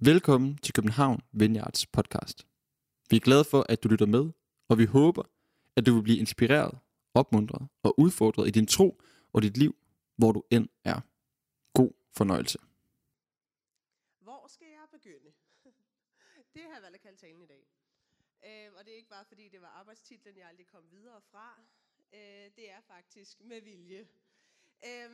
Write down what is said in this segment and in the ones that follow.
Velkommen til København Vineyards podcast. Vi er glade for, at du lytter med, og vi håber, at du vil blive inspireret, opmuntret og udfordret i din tro og dit liv, hvor du end er. God fornøjelse. Hvor skal jeg begynde? det har jeg valgt at kalde talen i dag. Øh, og det er ikke bare fordi, det var arbejdstitlen, jeg aldrig kom videre fra. Øh, det er faktisk med vilje. Øh,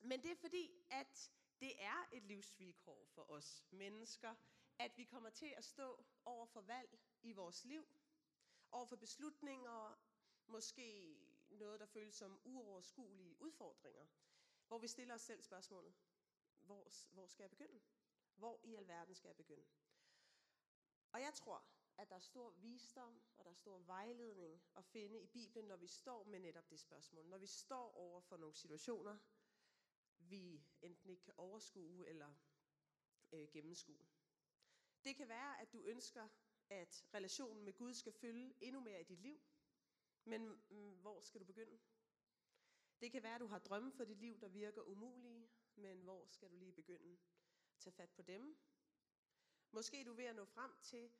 men det er fordi, at det er et livsvilkår for os mennesker, at vi kommer til at stå over for valg i vores liv, over for beslutninger, måske noget, der føles som uoverskuelige udfordringer, hvor vi stiller os selv spørgsmålet, hvor, hvor skal jeg begynde? Hvor i alverden skal jeg begynde? Og jeg tror, at der er stor visdom og der er stor vejledning at finde i Bibelen, når vi står med netop det spørgsmål. Når vi står over for nogle situationer, vi enten ikke kan overskue eller øh, gennemskue. Det kan være, at du ønsker, at relationen med Gud skal fylde endnu mere i dit liv, men mm, hvor skal du begynde? Det kan være, at du har drømme for dit liv, der virker umulige, men hvor skal du lige begynde? Tag fat på dem. Måske er du ved at nå frem til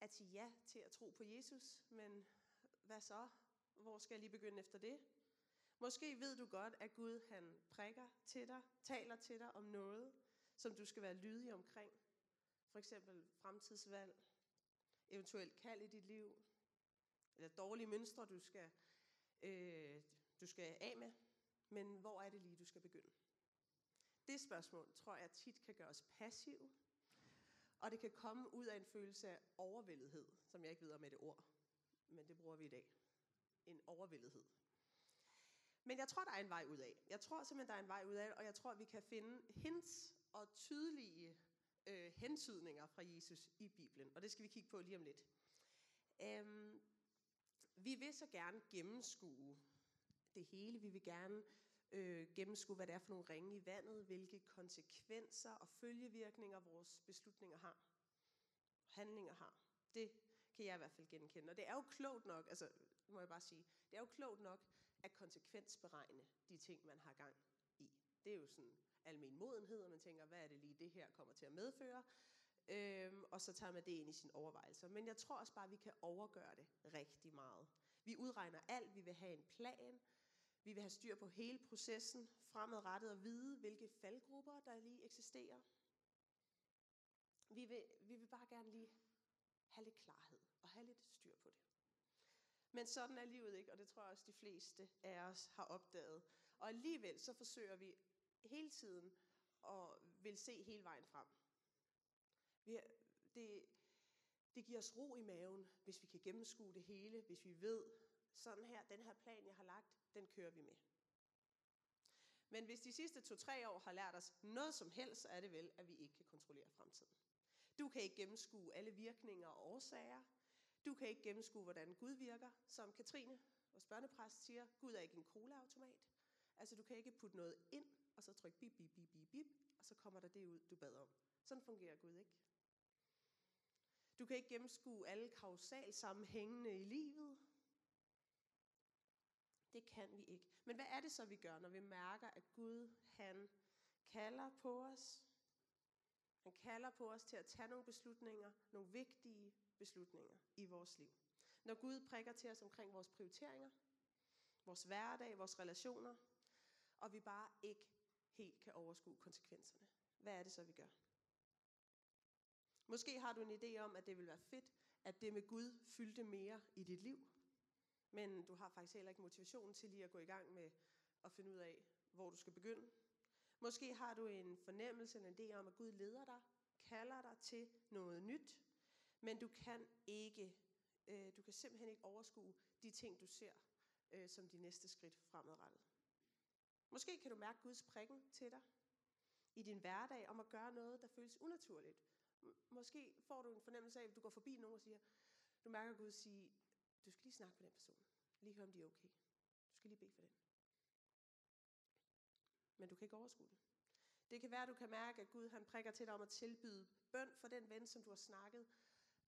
at sige ja til at tro på Jesus, men hvad så? Hvor skal jeg lige begynde efter det? Måske ved du godt, at Gud han prikker til dig, taler til dig om noget, som du skal være lydig omkring. For eksempel fremtidsvalg, eventuelt kald i dit liv, eller dårlige mønstre, du skal, øh, du skal af med. Men hvor er det lige, du skal begynde? Det spørgsmål tror jeg tit kan gøre os passive, og det kan komme ud af en følelse af overvældighed, som jeg ikke ved om er det ord, men det bruger vi i dag. En overvældighed. Men jeg tror, der er en vej ud af. Jeg tror simpelthen, der er en vej ud af, og jeg tror, vi kan finde hints og tydelige øh, hentydninger fra Jesus i Bibelen. Og det skal vi kigge på lige om lidt. Øhm, vi vil så gerne gennemskue det hele. Vi vil gerne øh, gennemskue, hvad det er for nogle ringe i vandet, hvilke konsekvenser og følgevirkninger vores beslutninger har, handlinger har. Det kan jeg i hvert fald genkende. Og det er jo klogt nok, altså må jeg bare sige, det er jo klogt nok at konsekvensberegne de ting, man har gang i. Det er jo sådan almen modenhed, og man tænker, hvad er det lige, det her kommer til at medføre? Øhm, og så tager man det ind i sine overvejelser. Men jeg tror også bare, at vi kan overgøre det rigtig meget. Vi udregner alt, vi vil have en plan, vi vil have styr på hele processen, fremadrettet og vide, hvilke faldgrupper, der lige eksisterer. Vi vil, vi vil bare gerne lige have lidt klarhed og have lidt styr på det. Men sådan er livet ikke, og det tror jeg også de fleste af os har opdaget. Og alligevel så forsøger vi hele tiden at vil se hele vejen frem. Vi, det, det giver os ro i maven, hvis vi kan gennemskue det hele, hvis vi ved, sådan her, den her plan, jeg har lagt, den kører vi med. Men hvis de sidste to-tre år har lært os noget som helst, så er det vel, at vi ikke kan kontrollere fremtiden. Du kan ikke gennemskue alle virkninger og årsager. Du kan ikke gennemskue, hvordan Gud virker. Som Katrine, vores børnepræst, siger, Gud er ikke en colaautomat. Altså, du kan ikke putte noget ind, og så trykke bip, bip, bip, bip, bip, og så kommer der det ud, du bad om. Sådan fungerer Gud ikke. Du kan ikke gennemskue alle kausalsammenhængende i livet. Det kan vi ikke. Men hvad er det så, vi gør, når vi mærker, at Gud, han kalder på os? Han kalder på os til at tage nogle beslutninger, nogle vigtige beslutninger i vores liv. Når Gud prikker til os omkring vores prioriteringer, vores hverdag, vores relationer, og vi bare ikke helt kan overskue konsekvenserne. Hvad er det så, vi gør? Måske har du en idé om, at det vil være fedt, at det med Gud fyldte mere i dit liv, men du har faktisk heller ikke motivationen til lige at gå i gang med at finde ud af, hvor du skal begynde. Måske har du en fornemmelse, en idé om, at Gud leder dig, kalder dig til noget nyt, men du kan ikke, øh, du kan simpelthen ikke overskue de ting, du ser øh, som de næste skridt fremadrettet. Måske kan du mærke Guds prikken til dig i din hverdag om at gøre noget, der føles unaturligt. Måske får du en fornemmelse af, at du går forbi nogen og siger, du mærker Gud sige, du skal lige snakke med den person. Lige høre, om de er okay. Du skal lige bede for den. Men du kan ikke overskue det. Det kan være, at du kan mærke, at Gud han prikker til dig om at tilbyde bøn for den ven, som du har snakket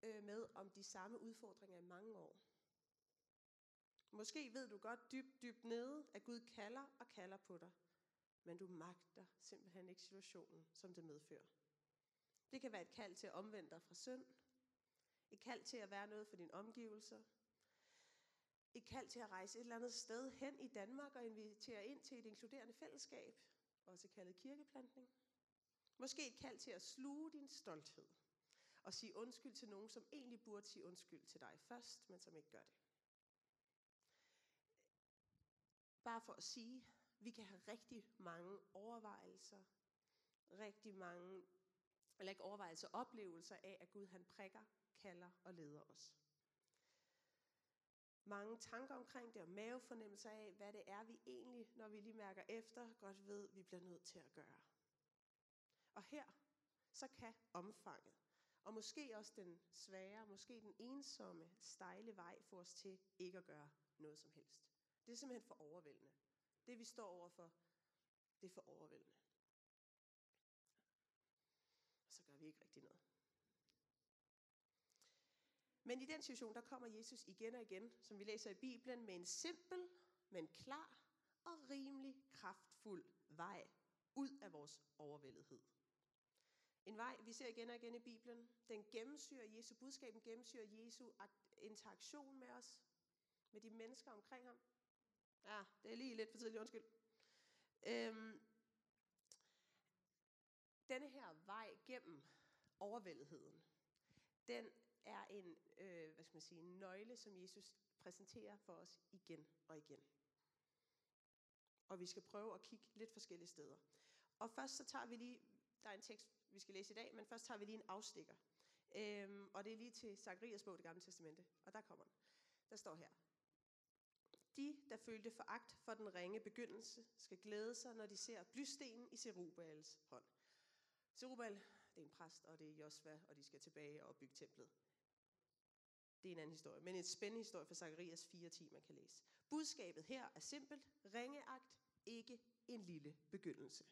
øh, med om de samme udfordringer i mange år. Måske ved du godt dybt, dybt nede, at Gud kalder og kalder på dig, men du magter simpelthen ikke situationen, som det medfører. Det kan være et kald til at omvende dig fra synd. Et kald til at være noget for dine omgivelser. Et kald til at rejse et eller andet sted hen i Danmark og invitere ind til et inkluderende fællesskab. Også kaldet kirkeplantning. Måske et kald til at sluge din stolthed. Og sige undskyld til nogen, som egentlig burde sige undskyld til dig først, men som ikke gør det. Bare for at sige, vi kan have rigtig mange overvejelser, rigtig mange, eller ikke overvejelser, oplevelser af, at Gud han prikker, kalder og leder os. Mange tanker omkring det, og mavefornemmelser af, hvad det er, vi egentlig, når vi lige mærker efter, godt ved, vi bliver nødt til at gøre. Og her, så kan omfanget, og måske også den svære, måske den ensomme, stejle vej får os til ikke at gøre noget som helst. Det er simpelthen for overvældende. Det vi står overfor, det er for overvældende. Og så gør vi ikke rigtig noget. Men i den situation, der kommer Jesus igen og igen, som vi læser i Bibelen, med en simpel, men klar og rimelig kraftfuld vej ud af vores overvældighed. En vej, vi ser igen og igen i Bibelen, den gennemsyrer Jesu budskab, den gennemsyrer Jesu interaktion med os, med de mennesker omkring ham. Ja, det er lige lidt for tidligt, undskyld. Øhm, denne her vej gennem overvældigheden, den er en øh, hvad skal man sige, en nøgle, som Jesus præsenterer for os igen og igen. Og vi skal prøve at kigge lidt forskellige steder. Og først så tager vi lige, der er en tekst, vi skal læse i dag, men først tager vi lige en afstikker. Øhm, og det er lige til Zacharias bog, det gamle testamente. Og der kommer den. Der står her. De, der følte foragt for den ringe begyndelse, skal glæde sig, når de ser blystenen i Serubals hånd. Serubal, det er en præst, og det er Josva, og de skal tilbage og bygge templet. Det er en anden historie, men en spændende historie fra Zacharias 4.10, man kan læse. Budskabet her er simpelt. Ringeagt, ikke en lille begyndelse.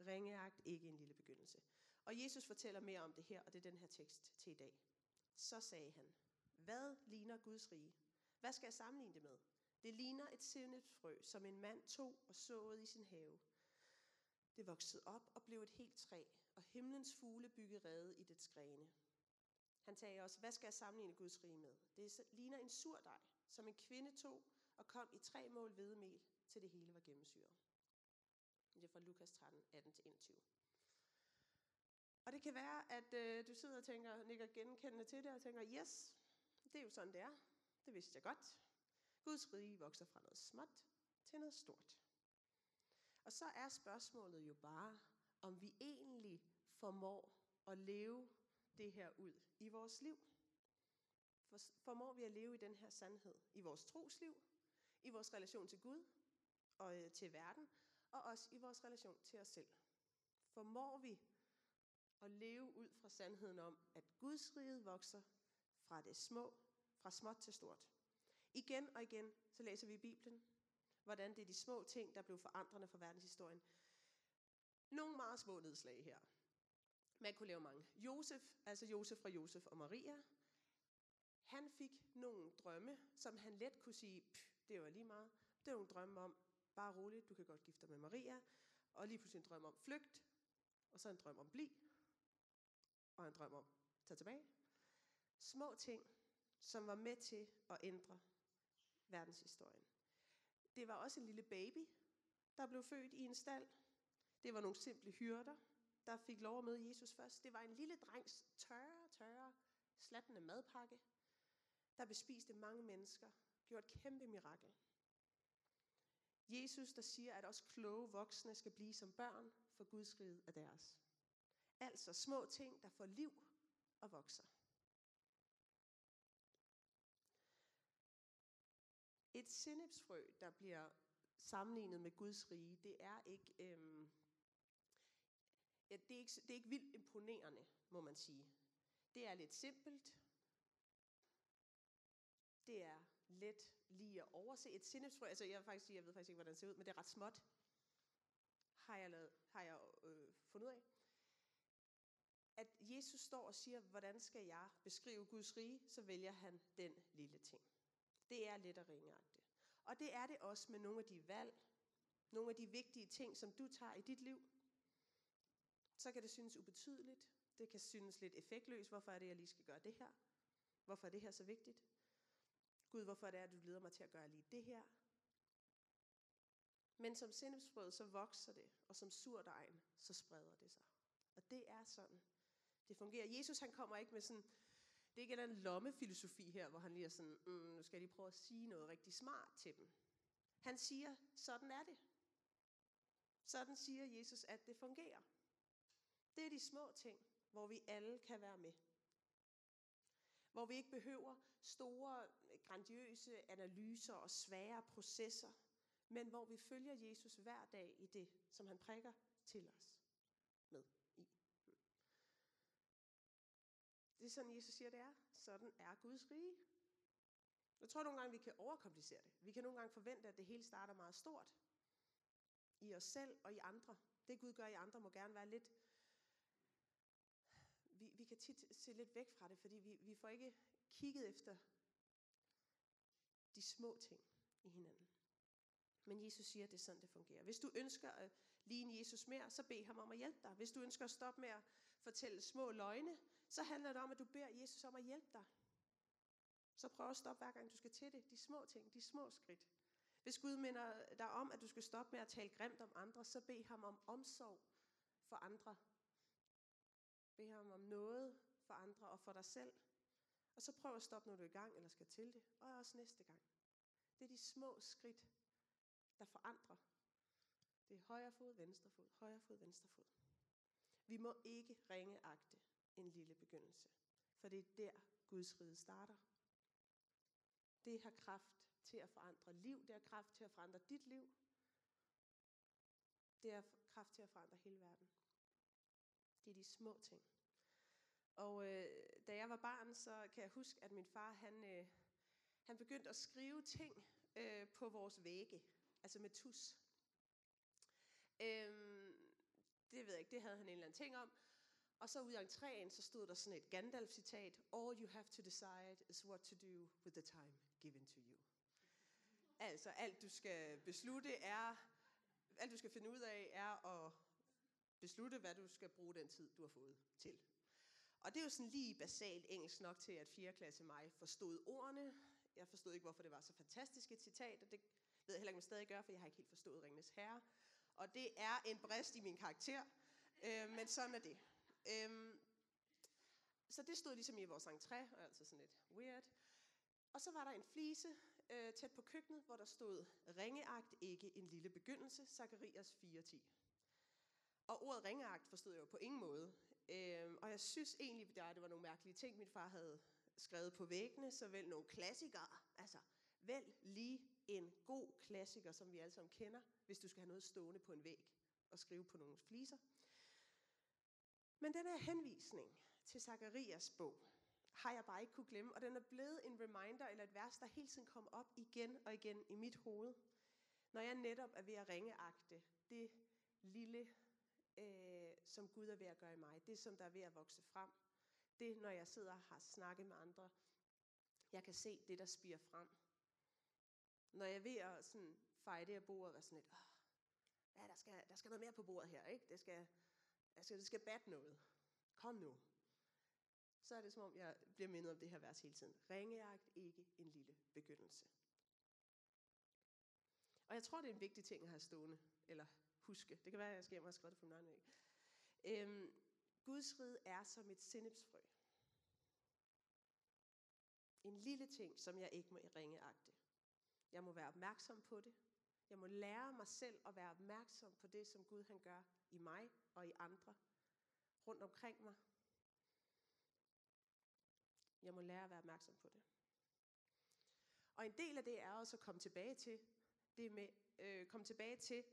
Ringeagt, ikke en lille begyndelse. Og Jesus fortæller mere om det her, og det er den her tekst til i dag. Så sagde han, hvad ligner Guds rige? Hvad skal jeg sammenligne det med? Det ligner et sivnet frø, som en mand tog og såede i sin have. Det voksede op og blev et helt træ, og himlens fugle byggede rede i dets grene. Han sagde også, hvad skal jeg sammenligne Guds rige med? Det ligner en surdej, som en kvinde tog og kom i tre mål hvedemel, til det hele var gennemsyret. Det fra Lukas 13, 18-21. Og det kan være, at øh, du sidder og tænker, nikker genkendende til det, og tænker, yes, det er jo sådan, det er. Det vidste jeg godt. Guds rige vokser fra noget småt til noget stort. Og så er spørgsmålet jo bare, om vi egentlig formår at leve det her ud i vores liv. Formår vi at leve i den her sandhed i vores trosliv, i vores relation til Gud og øh, til verden, og også i vores relation til os selv. Formår vi at leve ud fra sandheden om, at Guds rige vokser fra det små, fra småt til stort. Igen og igen, så læser vi i Bibelen, hvordan det er de små ting, der blev forandrende for verdenshistorien. Nogle meget små nedslag her. Man kunne lave mange. Josef, altså Josef fra Josef og Maria, han fik nogle drømme, som han let kunne sige, det var lige meget. Det var nogle drømme om, bare roligt, du kan godt gifte dig med Maria, og lige pludselig en drøm om flygt, og så en drøm om bli, og en drøm om tage tilbage. Små ting, som var med til at ændre verdenshistorien. Det var også en lille baby, der blev født i en stald. Det var nogle simple hyrder, der fik lov at møde Jesus først. Det var en lille drengs tørre, tørre, slattende madpakke, der bespiste mange mennesker, gjorde et kæmpe mirakel. Jesus, der siger, at også kloge voksne skal blive som børn, for Guds rige er deres. Altså små ting, der får liv og vokser. Et sennepsfrø, der bliver sammenlignet med Guds rige, det er ikke, øhm, ja, det er ikke, det er ikke vildt imponerende, må man sige. Det er lidt simpelt. Det er let lige at overse. Et sennepsfrø, altså jeg, faktisk, jeg ved faktisk ikke, hvordan det ser ud, men det er ret småt, har jeg, lavet, har jeg øh, fundet ud af. At Jesus står og siger, hvordan skal jeg beskrive Guds rige, så vælger han den lille ting. Det er lidt og ringeagtigt. Og det er det også med nogle af de valg, nogle af de vigtige ting, som du tager i dit liv. Så kan det synes ubetydeligt. Det kan synes lidt effektløst. Hvorfor er det, jeg lige skal gøre det her? Hvorfor er det her så vigtigt? Gud, hvorfor er det, at du leder mig til at gøre lige det her? Men som sindepsbrød, så vokser det, og som surdejen, så spreder det sig. Og det er sådan, det fungerer. Jesus han kommer ikke med sådan, det er ikke en lommefilosofi her, hvor han lige er sådan, mm, nu skal jeg lige prøve at sige noget rigtig smart til dem. Han siger, sådan er det. Sådan siger Jesus, at det fungerer. Det er de små ting, hvor vi alle kan være med. Hvor vi ikke behøver store, grandiøse analyser og svære processer, men hvor vi følger Jesus hver dag i det, som han prikker til os med i. Det er sådan, Jesus siger, det er. Sådan er Guds rige. Jeg tror nogle gange, vi kan overkomplicere det. Vi kan nogle gange forvente, at det hele starter meget stort. I os selv og i andre. Det Gud gør i andre må gerne være lidt... Kan tit se lidt væk fra det, fordi vi, vi får ikke kigget efter de små ting i hinanden. Men Jesus siger, at det er sådan, det fungerer. Hvis du ønsker at ligne Jesus mere, så bed ham om at hjælpe dig. Hvis du ønsker at stoppe med at fortælle små løgne, så handler det om, at du beder Jesus om at hjælpe dig. Så prøv at stoppe hver gang du skal til det. De små ting, de små skridt. Hvis Gud minder dig om, at du skal stoppe med at tale grimt om andre, så bed ham om omsorg for andre. Bed ham om noget for andre og for dig selv. Og så prøv at stoppe, når du er i gang eller skal til det. Og også næste gang. Det er de små skridt, der forandrer. Det er højre fod, venstre fod, højre fod, venstre fod. Vi må ikke ringeagte en lille begyndelse, for det er der Guds rige starter. Det har kraft til at forandre liv, det har kraft til at forandre dit liv. Det har kraft til at forandre hele verden. Det er de små ting. Og øh, da jeg var barn, så kan jeg huske, at min far han, øh, han begyndte at skrive ting øh, på vores vægge altså med tus. Øhm, det ved jeg ikke, det havde han en eller anden ting om. Og så ud i entréen, så stod der sådan et Gandalf-citat. All you have to decide is what to do with the time given to you. Altså alt du skal beslutte er, alt du skal finde ud af er at beslutte, hvad du skal bruge den tid, du har fået til. Og det er jo sådan lige basalt engelsk nok til, at 4. klasse mig forstod ordene. Jeg forstod ikke, hvorfor det var så fantastisk et citat, og det ved jeg heller ikke, om jeg stadig gør, for jeg har ikke helt forstået Ringnes Herre. Og det er en brist i min karakter, øh, men sådan er det. Øh, så det stod ligesom i vores entré, altså sådan lidt weird. Og så var der en flise øh, tæt på køkkenet, hvor der stod, ringeagt ikke en lille begyndelse, Zacharias 4.10. Og ordet ringeagt forstod jeg jo på ingen måde. Øh, og jeg synes egentlig, at det var nogle mærkelige ting, min far havde skrevet på væggene, såvel nogle klassikere, altså vælg lige en god klassiker, som vi alle sammen kender, hvis du skal have noget stående på en væg og skrive på nogle fliser. Men den her henvisning til Zakarias bog, har jeg bare ikke kunne glemme, og den er blevet en reminder, eller et vers, der hele tiden kommer op igen og igen i mit hoved, når jeg netop er ved at ringeagte det lille, øh, som Gud er ved at gøre i mig, det som der er ved at vokse frem, det når jeg sidder og har snakket med andre, jeg kan se det, der spiger frem, når jeg er ved at sådan feje det her og sådan lidt, Åh, ja, der skal, der skal noget mere på bordet her, ikke? Det skal, altså, det skal bat noget. Kom nu. Så er det som om, jeg bliver mindet om det her vers hele tiden. Ringeagt ikke en lille begyndelse. Og jeg tror, det er en vigtig ting at have stående, eller huske. Det kan være, at jeg skal hjem og have skrevet det på min egen væg. Øhm, Guds rige er som et sindepsfrø. En lille ting, som jeg ikke må ringeagte. Jeg må være opmærksom på det. Jeg må lære mig selv at være opmærksom på det, som Gud han gør i mig og i andre rundt omkring mig. Jeg må lære at være opmærksom på det. Og en del af det er også at komme tilbage til det med øh, komme tilbage til,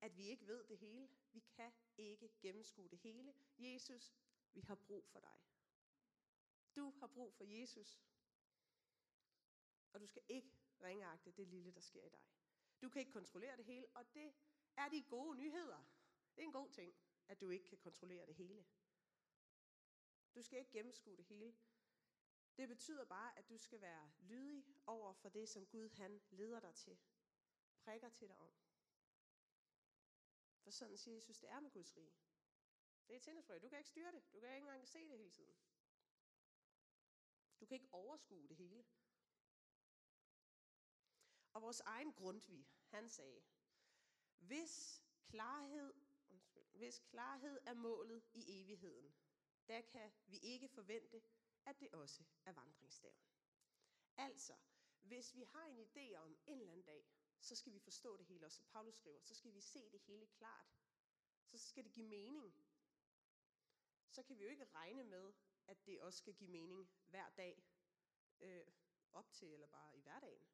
at vi ikke ved det hele. Vi kan ikke gennemskue det hele. Jesus, vi har brug for dig. Du har brug for Jesus. Og du skal ikke ringeagte det lille, der sker i dig. Du kan ikke kontrollere det hele, og det er de gode nyheder. Det er en god ting, at du ikke kan kontrollere det hele. Du skal ikke gennemskue det hele. Det betyder bare, at du skal være lydig over for det, som Gud han leder dig til. Prikker til dig om. For sådan siger Jesus, det er med Guds rige. Det er et. Du kan ikke styre det. Du kan ikke engang se det hele tiden. Du kan ikke overskue det hele. Og vores egen Grundtvig, han sagde, hvis klarhed, undskyld, hvis klarhed er målet i evigheden, der kan vi ikke forvente, at det også er vandringsstaven. Altså, hvis vi har en idé om en eller anden dag, så skal vi forstå det hele, og som Paulus skriver, så skal vi se det hele klart. Så skal det give mening. Så kan vi jo ikke regne med, at det også skal give mening hver dag, øh, op til eller bare i hverdagen.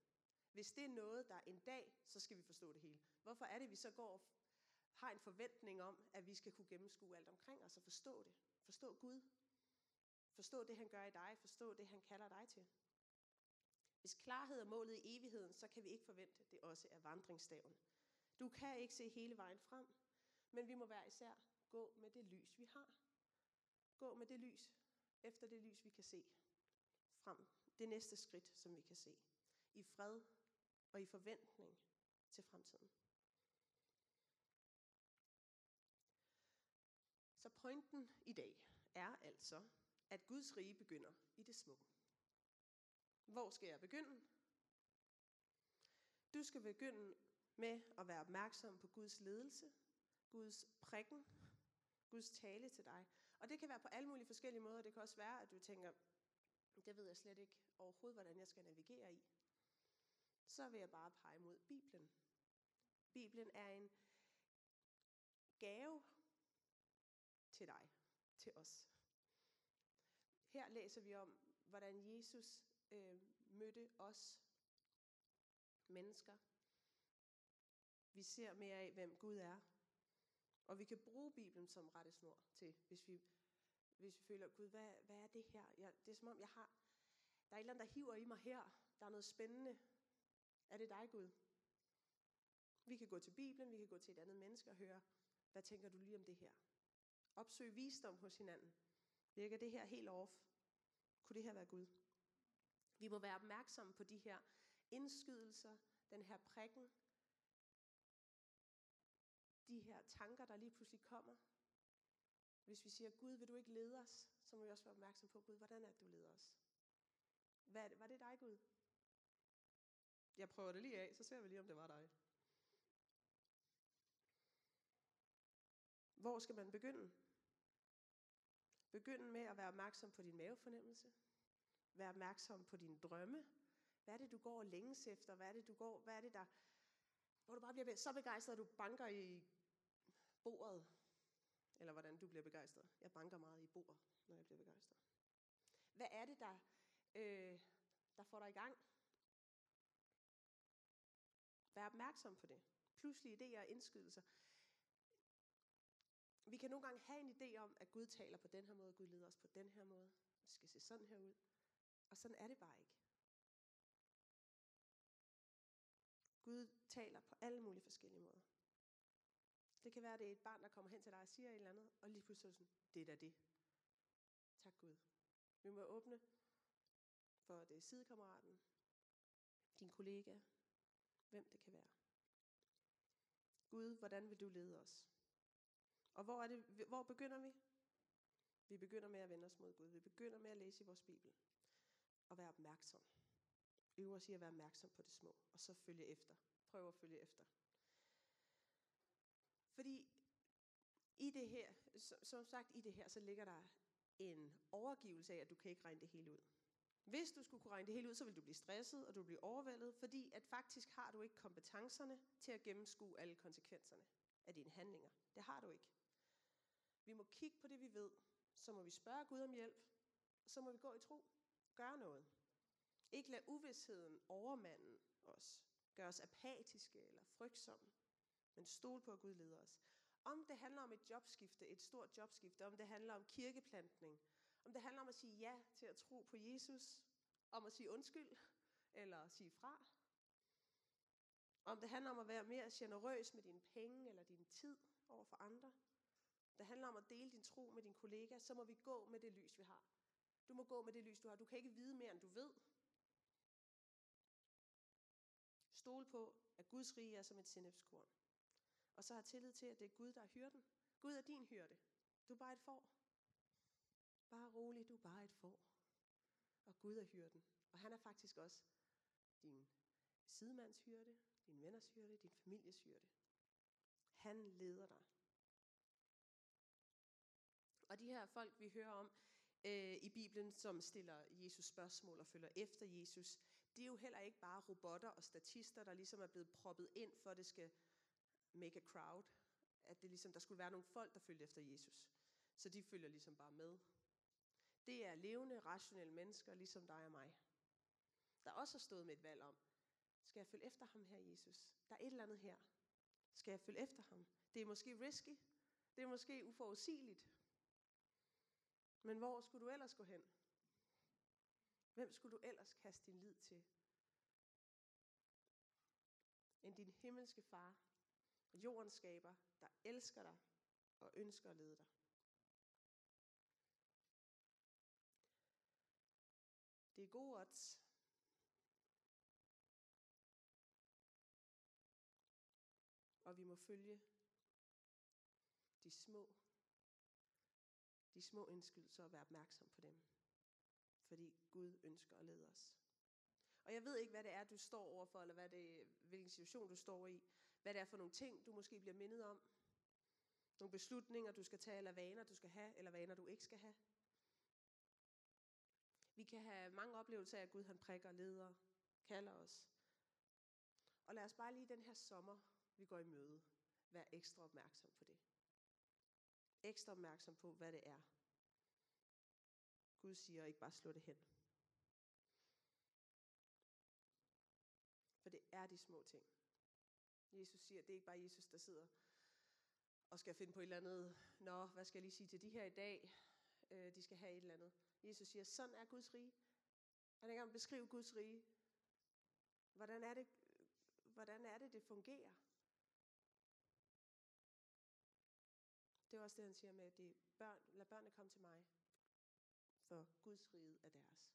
Hvis det er noget, der en dag, så skal vi forstå det hele. Hvorfor er det, vi så går og har en forventning om, at vi skal kunne gennemskue alt omkring os og forstå det? Forstå Gud. Forstå det, han gør i dig. Forstå det, han kalder dig til. Hvis klarhed er målet i evigheden, så kan vi ikke forvente, at det også er vandringsstaven. Du kan ikke se hele vejen frem, men vi må være især gå med det lys, vi har. Gå med det lys, efter det lys, vi kan se frem. Det næste skridt, som vi kan se. I fred og i forventning til fremtiden. Så pointen i dag er altså, at Guds rige begynder i det små. Hvor skal jeg begynde? Du skal begynde med at være opmærksom på Guds ledelse, Guds prikken, Guds tale til dig. Og det kan være på alle mulige forskellige måder. Det kan også være, at du tænker, det ved jeg slet ikke overhovedet, hvordan jeg skal navigere i. Så vil jeg bare pege mod Bibelen. Bibelen er en gave til dig, til os. Her læser vi om, hvordan Jesus øh, mødte os mennesker. Vi ser mere af, hvem Gud er. Og vi kan bruge Bibelen som rettesnor til, hvis vi, hvis vi føler, Gud, hvad, hvad er det her? Jeg, det er som om, jeg har, der er et eller andet, der hiver i mig her. Der er noget spændende. Er det dig, Gud? Vi kan gå til Bibelen, vi kan gå til et andet menneske og høre, hvad tænker du lige om det her? Opsøg visdom hos hinanden. Virker det her helt off? Kunne det her være Gud? Vi må være opmærksomme på de her indskydelser, den her prikken, de her tanker, der lige pludselig kommer. Hvis vi siger, Gud, vil du ikke lede os, så må vi også være opmærksom på, Gud, hvordan er det, du leder os? Hvad er det? Var det dig, Gud? Jeg prøver det lige af, så ser vi lige, om det var dig. Hvor skal man begynde? Begynd med at være opmærksom på din mavefornemmelse. Vær opmærksom på dine drømme. Hvad er det, du går og længes efter? Hvad er det, du går? Hvad er det, der... Hvor du bare bliver så begejstret, at du banker i bordet. Eller hvordan du bliver begejstret. Jeg banker meget i bordet, når jeg bliver begejstret. Hvad er det, der, øh, der får dig i gang? Vær opmærksom på det. Pludselige idéer og indskydelser. Vi kan nogle gange have en idé om, at Gud taler på den her måde, Gud leder os på den her måde. Det skal se sådan her ud. Og sådan er det bare ikke. Gud taler på alle mulige forskellige måder. Det kan være, at det er et barn, der kommer hen til dig og siger et eller andet, og lige pludselig sådan, det er da det. Tak Gud. Vi må åbne for det sidekammeraten, din kollega, hvem det kan være. Gud, hvordan vil du lede os? Og hvor, er det, hvor begynder vi? Vi begynder med at vende os mod Gud. Vi begynder med at læse i vores Bibel. Og være opmærksom. Øve os i at være opmærksom på det små. Og så følge efter. Prøv at følge efter. Fordi i det her, som sagt i det her, så ligger der en overgivelse af, at du kan ikke regne det hele ud. Hvis du skulle kunne regne det hele ud, så ville du blive stresset, og du ville blive overvældet, fordi at faktisk har du ikke kompetencerne til at gennemskue alle konsekvenserne af dine handlinger. Det har du ikke. Vi må kigge på det, vi ved. Så må vi spørge Gud om hjælp. Så må vi gå i tro. Gøre noget. Ikke lade uvidsheden overmanden os. Gøre os apatiske eller frygtsomme. Men stol på, at Gud leder os. Om det handler om et jobskifte, et stort jobskifte, om det handler om kirkeplantning, om det handler om at sige ja til at tro på Jesus, om at sige undskyld, eller sige fra, om det handler om at være mere generøs med dine penge eller din tid over for andre, det handler om at dele din tro med din kollega, så må vi gå med det lys, vi har. Du må gå med det lys, du har. Du kan ikke vide mere, end du ved. Stol på, at Guds rige er som et sennepskorn. Og så har tillid til, at det er Gud, der er hyrden. Gud er din hyrde. Du er bare et får. Bare rolig, du er bare et får. Og Gud er hyrden. Og han er faktisk også din sidemands hyrde, din venners hyrde, din families hyrde. Han leder dig. Og de her folk, vi hører om øh, i Bibelen, som stiller Jesus spørgsmål og følger efter Jesus, det er jo heller ikke bare robotter og statister, der ligesom er blevet proppet ind, for at det skal make a crowd. At det ligesom, der skulle være nogle folk, der følger efter Jesus. Så de følger ligesom bare med. Det er levende, rationelle mennesker, ligesom dig og mig. Der også har stået med et valg om, skal jeg følge efter ham her, Jesus? Der er et eller andet her. Skal jeg følge efter ham? Det er måske risky. Det er måske uforudsigeligt. Men hvor skulle du ellers gå hen? Hvem skulle du ellers kaste din lid til? End din himmelske far, jordens skaber, der elsker dig og ønsker at lede dig. Det er gode odds. Og vi må følge de små, små indskydelser og være opmærksom på dem. Fordi Gud ønsker at lede os. Og jeg ved ikke, hvad det er, du står overfor, eller hvad det, hvilken situation du står i. Hvad det er for nogle ting, du måske bliver mindet om. Nogle beslutninger, du skal tage, eller vaner, du skal have, eller vaner, du ikke skal have. Vi kan have mange oplevelser af, at Gud han prikker, leder, kalder os. Og lad os bare lige den her sommer, vi går i møde, være ekstra opmærksom på det. Ekstra opmærksom på, hvad det er. Gud siger ikke bare slå det hen. For det er de små ting. Jesus siger, det er ikke bare Jesus, der sidder og skal finde på et eller andet. Nå, hvad skal jeg lige sige til de her i dag? Øh, de skal have et eller andet. Jesus siger, sådan er Guds rige. Han er i gang med at beskrive Guds rige. Hvordan er det, hvordan er det, det fungerer? Det er også det, han siger med, at det er børn, lad børnene komme til mig, for Guds rige er deres.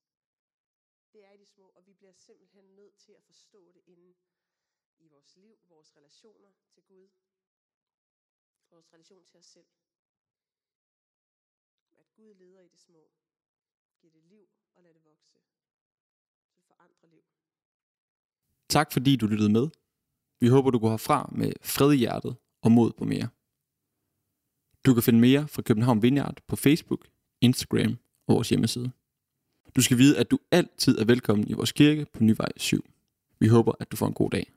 Det er i de små, og vi bliver simpelthen nødt til at forstå det inden i vores liv, vores relationer til Gud, vores relation til os selv. At Gud leder i det små, giver det liv og lader det vokse, så det forandrer liv. Tak fordi du lyttede med. Vi håber, du går herfra med fred i hjertet og mod på mere. Du kan finde mere fra København Vineyard på Facebook, Instagram vores hjemmeside. Du skal vide, at du altid er velkommen i vores kirke på Nyvej 7. Vi håber, at du får en god dag.